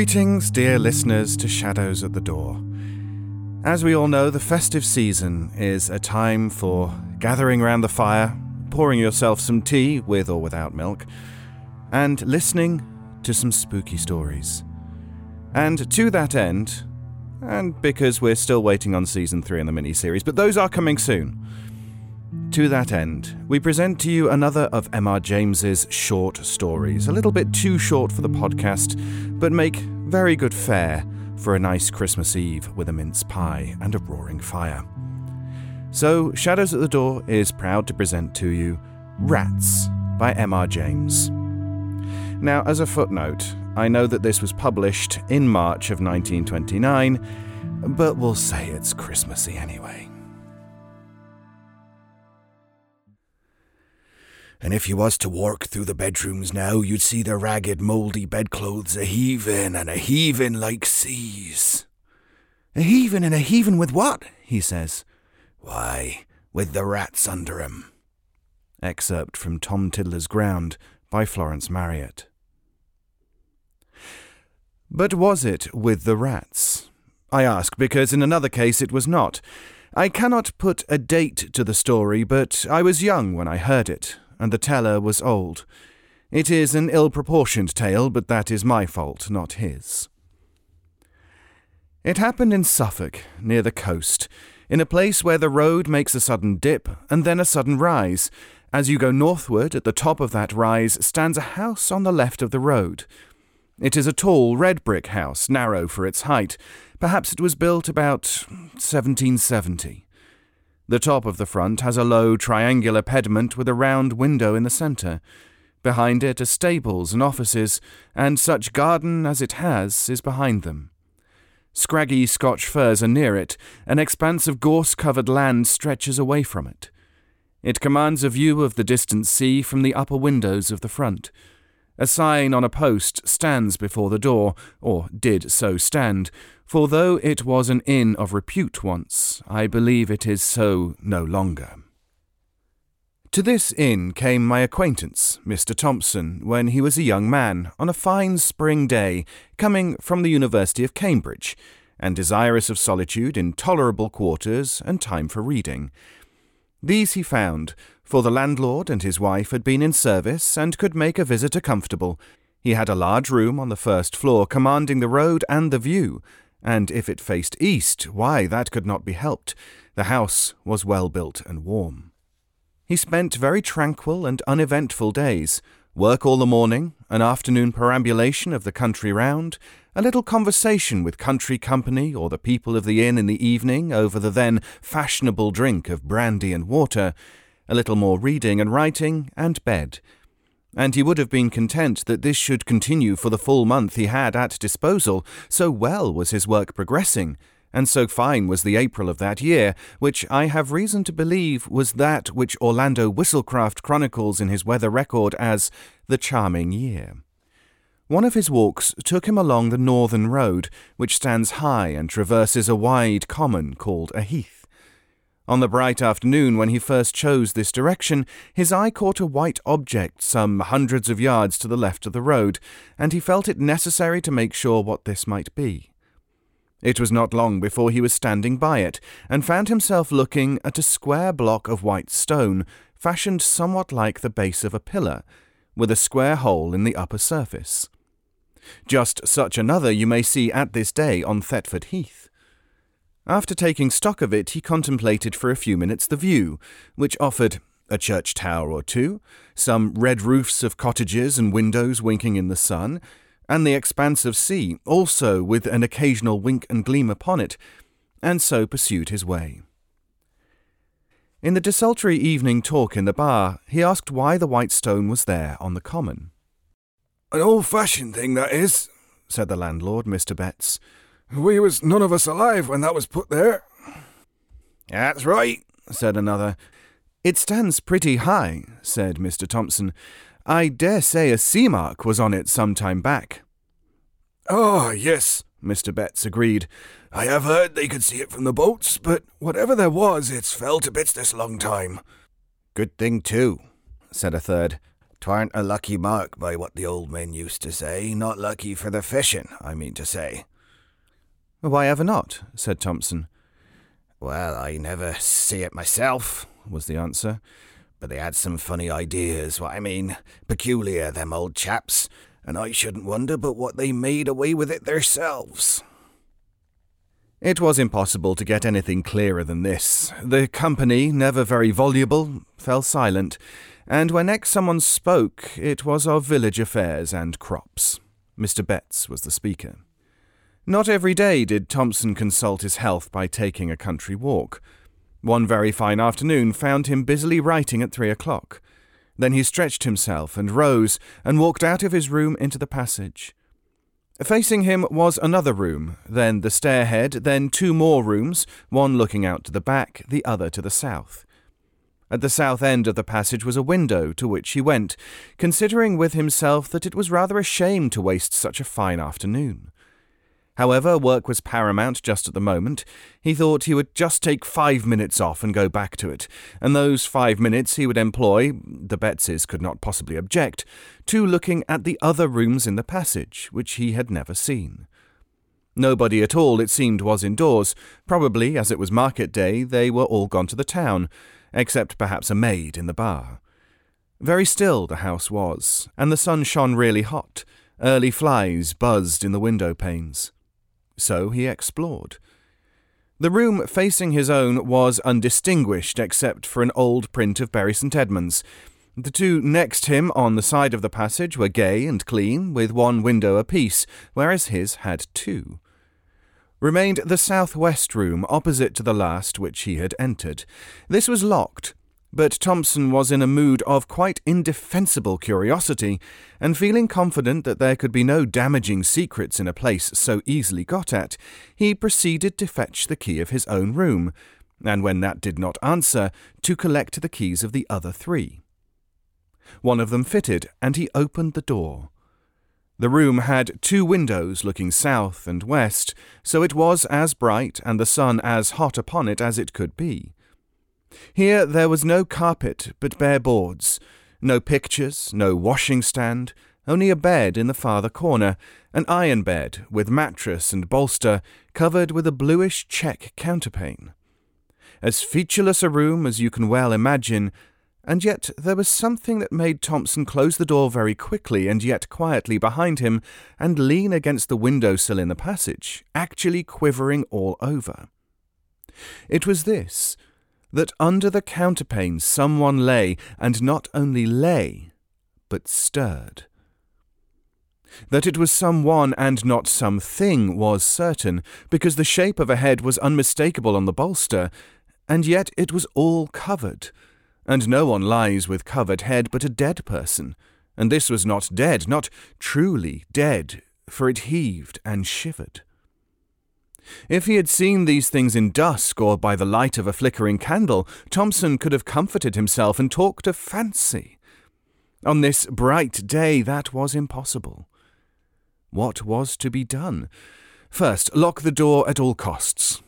Greetings, dear listeners to Shadows at the Door. As we all know, the festive season is a time for gathering round the fire, pouring yourself some tea with or without milk, and listening to some spooky stories. And to that end, and because we're still waiting on season 3 in the miniseries, but those are coming soon. To that end, we present to you another of M.R. James's short stories, a little bit too short for the podcast, but make very good fare for a nice Christmas Eve with a mince pie and a roaring fire. So, Shadows at the Door is proud to present to you Rats by M.R. James. Now, as a footnote, I know that this was published in March of 1929, but we'll say it's Christmassy anyway. And if you was to walk through the bedrooms now, you'd see the ragged, mouldy bedclothes a heaving and a heaving like seas. A heaving and a heaving with what? he says. Why, with the rats under 'em. Excerpt from Tom Tiddler's Ground by Florence Marriott. But was it with the rats? I ask because in another case it was not. I cannot put a date to the story, but I was young when I heard it, and the teller was old. It is an ill proportioned tale, but that is my fault, not his. It happened in Suffolk, near the coast, in a place where the road makes a sudden dip and then a sudden rise. As you go northward, at the top of that rise stands a house on the left of the road. It is a tall red brick house, narrow for its height. Perhaps it was built about 1770. The top of the front has a low triangular pediment with a round window in the centre. Behind it are stables and offices, and such garden as it has is behind them. Scraggy Scotch firs are near it, an expanse of gorse covered land stretches away from it. It commands a view of the distant sea from the upper windows of the front. A sign on a post stands before the door, or did so stand, for though it was an inn of repute once, I believe it is so no longer. To this inn came my acquaintance, Mr. Thompson, when he was a young man, on a fine spring day, coming from the University of Cambridge, and desirous of solitude in tolerable quarters and time for reading. These he found, for the landlord and his wife had been in service and could make a visitor comfortable. He had a large room on the first floor commanding the road and the view, and if it faced east, why, that could not be helped. The house was well built and warm. He spent very tranquil and uneventful days, work all the morning, an afternoon perambulation of the country round, a little conversation with country company or the people of the inn in the evening over the then fashionable drink of brandy and water, a little more reading and writing, and bed. And he would have been content that this should continue for the full month he had at disposal, so well was his work progressing, and so fine was the April of that year, which I have reason to believe was that which Orlando Whistlecraft chronicles in his weather record as the charming year. One of his walks took him along the northern road, which stands high and traverses a wide common called a heath. On the bright afternoon when he first chose this direction, his eye caught a white object some hundreds of yards to the left of the road, and he felt it necessary to make sure what this might be. It was not long before he was standing by it, and found himself looking at a square block of white stone, fashioned somewhat like the base of a pillar, with a square hole in the upper surface. Just such another you may see at this day on Thetford Heath. After taking stock of it, he contemplated for a few minutes the view, which offered a church tower or two, some red roofs of cottages and windows winking in the sun, and the expanse of sea, also with an occasional wink and gleam upon it, and so pursued his way. In the desultory evening talk in the bar, he asked why the white stone was there on the common. An old fashioned thing, that is, said the landlord, Mr. Betts. We was none of us alive when that was put there. That's right, said another. It stands pretty high, said Mr. Thompson. I dare say a sea mark was on it some time back. Oh, yes, Mr. Betts agreed. I have heard they could see it from the boats, but whatever there was, it's fell to bits this long time. Good thing, too, said a third. 'Twarn't a lucky mark by what the old men used to say, not lucky for the fishing, I mean to say. Why ever not? said Thompson. Well, I never see it myself, was the answer. But they had some funny ideas, what I mean. Peculiar, them old chaps, and I shouldn't wonder but what they made away with it theirselves. It was impossible to get anything clearer than this. The company, never very voluble, fell silent, and when next someone spoke, it was of village affairs and crops. Mr. Betts was the speaker. Not every day did Thompson consult his health by taking a country walk. One very fine afternoon found him busily writing at three o'clock. Then he stretched himself and rose and walked out of his room into the passage. Facing him was another room, then the stairhead, then two more rooms, one looking out to the back, the other to the south. At the south end of the passage was a window to which he went, considering with himself that it was rather a shame to waste such a fine afternoon. However, work was paramount just at the moment. He thought he would just take five minutes off and go back to it, and those five minutes he would employ, the Bettses could not possibly object, to looking at the other rooms in the passage, which he had never seen. Nobody at all, it seemed, was indoors. Probably, as it was market day, they were all gone to the town, except perhaps a maid in the bar. Very still the house was, and the sun shone really hot. Early flies buzzed in the window panes. So he explored. The room facing his own was undistinguished except for an old print of Bury St. Edmunds. The two next him on the side of the passage were gay and clean, with one window apiece, whereas his had two. Remained the south-west room opposite to the last which he had entered. This was locked, but Thompson was in a mood of quite indefensible curiosity, and feeling confident that there could be no damaging secrets in a place so easily got at, he proceeded to fetch the key of his own room, and when that did not answer, to collect the keys of the other three. One of them fitted, and he opened the door. The room had two windows looking south and west, so it was as bright and the sun as hot upon it as it could be. Here there was no carpet but bare boards, no pictures, no washing stand, only a bed in the farther corner, an iron bed with mattress and bolster covered with a bluish check counterpane. As featureless a room as you can well imagine, and yet there was something that made Thompson close the door very quickly and yet quietly behind him and lean against the window sill in the passage, actually quivering all over. It was this that under the counterpane someone lay, and not only lay, but stirred. That it was someone and not something was certain, because the shape of a head was unmistakable on the bolster, and yet it was all covered, and no one lies with covered head but a dead person, and this was not dead, not truly dead, for it heaved and shivered. If he had seen these things in dusk or by the light of a flickering candle, Thompson could have comforted himself and talked of fancy. On this bright day, that was impossible. What was to be done? First, lock the door at all costs.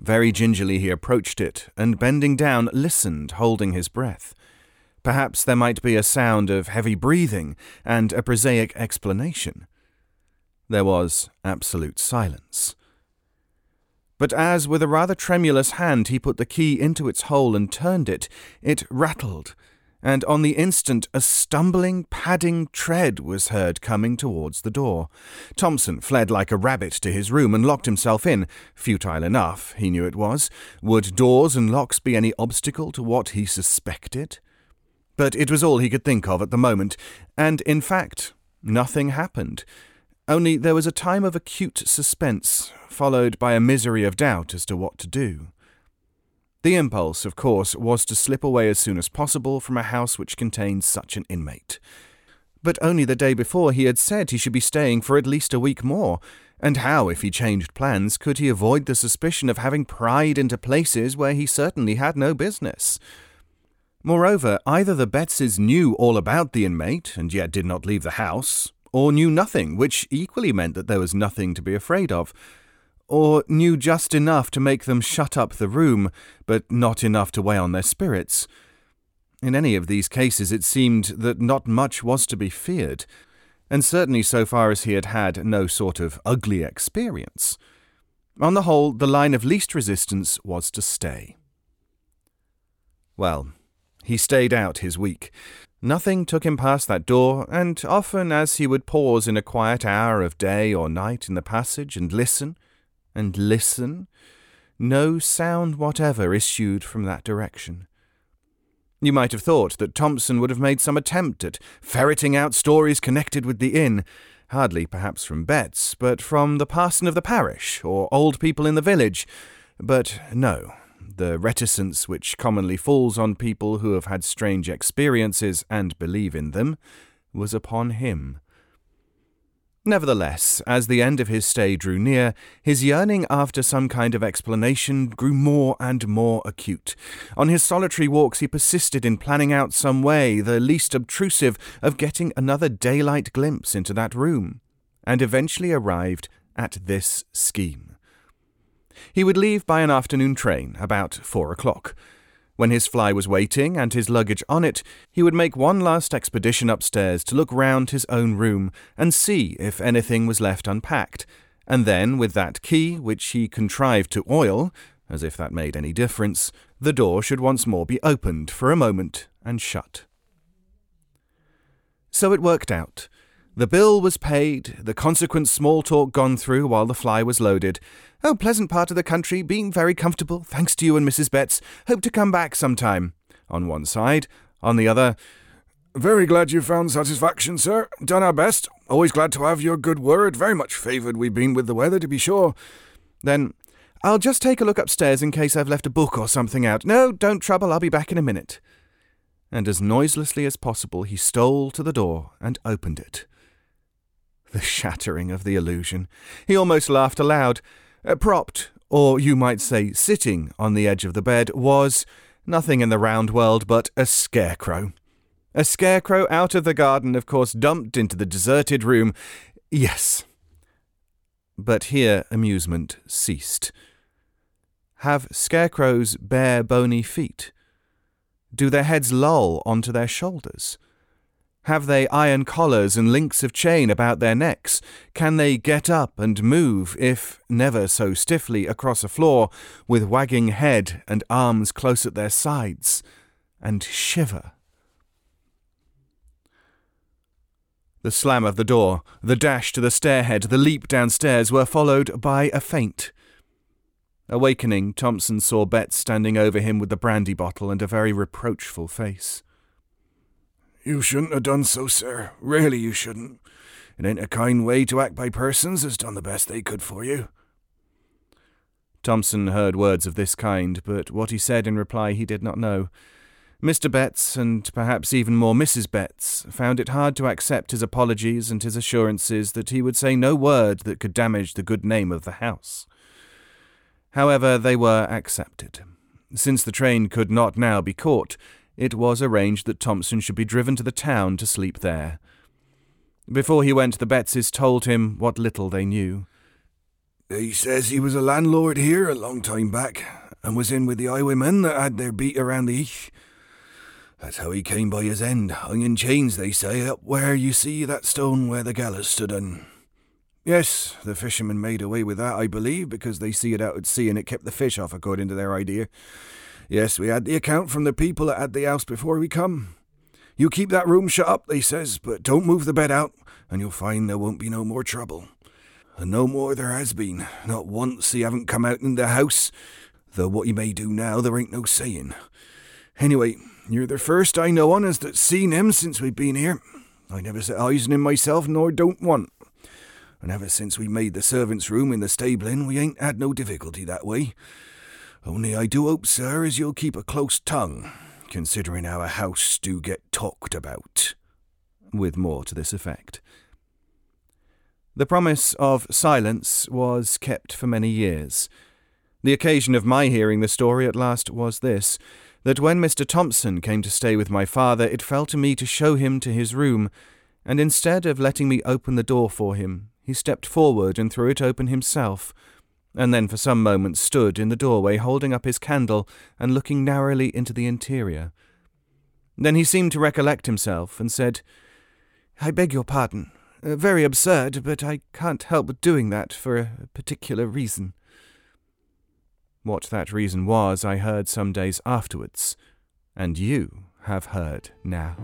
Very gingerly he approached it, and bending down, listened, holding his breath. Perhaps there might be a sound of heavy breathing and a prosaic explanation. There was absolute silence. But as with a rather tremulous hand he put the key into its hole and turned it, it rattled, and on the instant a stumbling, padding tread was heard coming towards the door. Thompson fled like a rabbit to his room and locked himself in. Futile enough, he knew it was. Would doors and locks be any obstacle to what he suspected? But it was all he could think of at the moment, and in fact, nothing happened. Only there was a time of acute suspense, followed by a misery of doubt as to what to do. The impulse, of course, was to slip away as soon as possible from a house which contained such an inmate. But only the day before he had said he should be staying for at least a week more, and how, if he changed plans, could he avoid the suspicion of having pried into places where he certainly had no business? Moreover, either the Bettses knew all about the inmate and yet did not leave the house, or knew nothing, which equally meant that there was nothing to be afraid of, or knew just enough to make them shut up the room, but not enough to weigh on their spirits. In any of these cases, it seemed that not much was to be feared, and certainly so far as he had had no sort of ugly experience. On the whole, the line of least resistance was to stay. Well, he stayed out his week. Nothing took him past that door, and often as he would pause in a quiet hour of day or night in the passage and listen, and listen, no sound whatever issued from that direction. You might have thought that Thompson would have made some attempt at ferreting out stories connected with the inn, hardly perhaps from Betts, but from the parson of the parish or old people in the village. But no, the reticence which commonly falls on people who have had strange experiences and believe in them was upon him. Nevertheless, as the end of his stay drew near, his yearning after some kind of explanation grew more and more acute. On his solitary walks, he persisted in planning out some way, the least obtrusive, of getting another daylight glimpse into that room, and eventually arrived at this scheme. He would leave by an afternoon train, about four o'clock. When his fly was waiting and his luggage on it, he would make one last expedition upstairs to look round his own room and see if anything was left unpacked, and then, with that key which he contrived to oil, as if that made any difference, the door should once more be opened for a moment and shut. So it worked out. The bill was paid, the consequent small talk gone through while the fly was loaded, Oh, pleasant part of the country, being very comfortable, thanks to you and Mrs. Betts. Hope to come back sometime. On one side. On the other, Very glad you found satisfaction, sir. Done our best. Always glad to have your good word. Very much favoured we've been with the weather, to be sure. Then, I'll just take a look upstairs in case I've left a book or something out. No, don't trouble, I'll be back in a minute. And as noiselessly as possible, he stole to the door and opened it. The shattering of the illusion. He almost laughed aloud. Uh, propped, or you might say sitting, on the edge of the bed was nothing in the round world but a scarecrow. A scarecrow out of the garden, of course, dumped into the deserted room. Yes. But here amusement ceased. Have scarecrows bare bony feet? Do their heads loll onto their shoulders? Have they iron collars and links of chain about their necks? Can they get up and move, if never so stiffly, across a floor, with wagging head and arms close at their sides, and shiver? The slam of the door, the dash to the stairhead, the leap downstairs were followed by a faint. Awakening, Thompson saw Betts standing over him with the brandy bottle and a very reproachful face. You shouldn't have done so, sir. Really, you shouldn't. It ain't a kind way to act by persons as done the best they could for you. Thompson heard words of this kind, but what he said in reply he did not know. Mr. Betts, and perhaps even more Mrs. Betts, found it hard to accept his apologies and his assurances that he would say no word that could damage the good name of the house. However, they were accepted. Since the train could not now be caught, it was arranged that Thompson should be driven to the town to sleep there. Before he went, the Bettses told him what little they knew. He says he was a landlord here a long time back, and was in with the highwaymen that had their beat around the heath. That's how he came by his end, hung in chains, they say, up where you see that stone where the gallows stood on. Yes, the fishermen made away with that, I believe, because they see it out at sea and it kept the fish off according to their idea. Yes, we had the account from the people that had the house before we come. You keep that room shut up, they says, but don't move the bed out, and you'll find there won't be no more trouble. And no more there has been. Not once he haven't come out in the house, though what he may do now there ain't no saying. Anyway, you're the first I know on as that's seen him since we've been here. I never set eyes on him myself, nor don't want. And ever since we made the servants' room in the stabling, we ain't had no difficulty that way. Only I do hope, sir, as you'll keep a close tongue, considering a house do get talked about. With more to this effect. The promise of silence was kept for many years. The occasion of my hearing the story at last was this that when Mr. Thompson came to stay with my father, it fell to me to show him to his room, and instead of letting me open the door for him, he stepped forward and threw it open himself and then for some moments stood in the doorway holding up his candle and looking narrowly into the interior. Then he seemed to recollect himself and said, I beg your pardon. Uh, very absurd, but I can't help doing that for a particular reason. What that reason was, I heard some days afterwards, and you have heard now.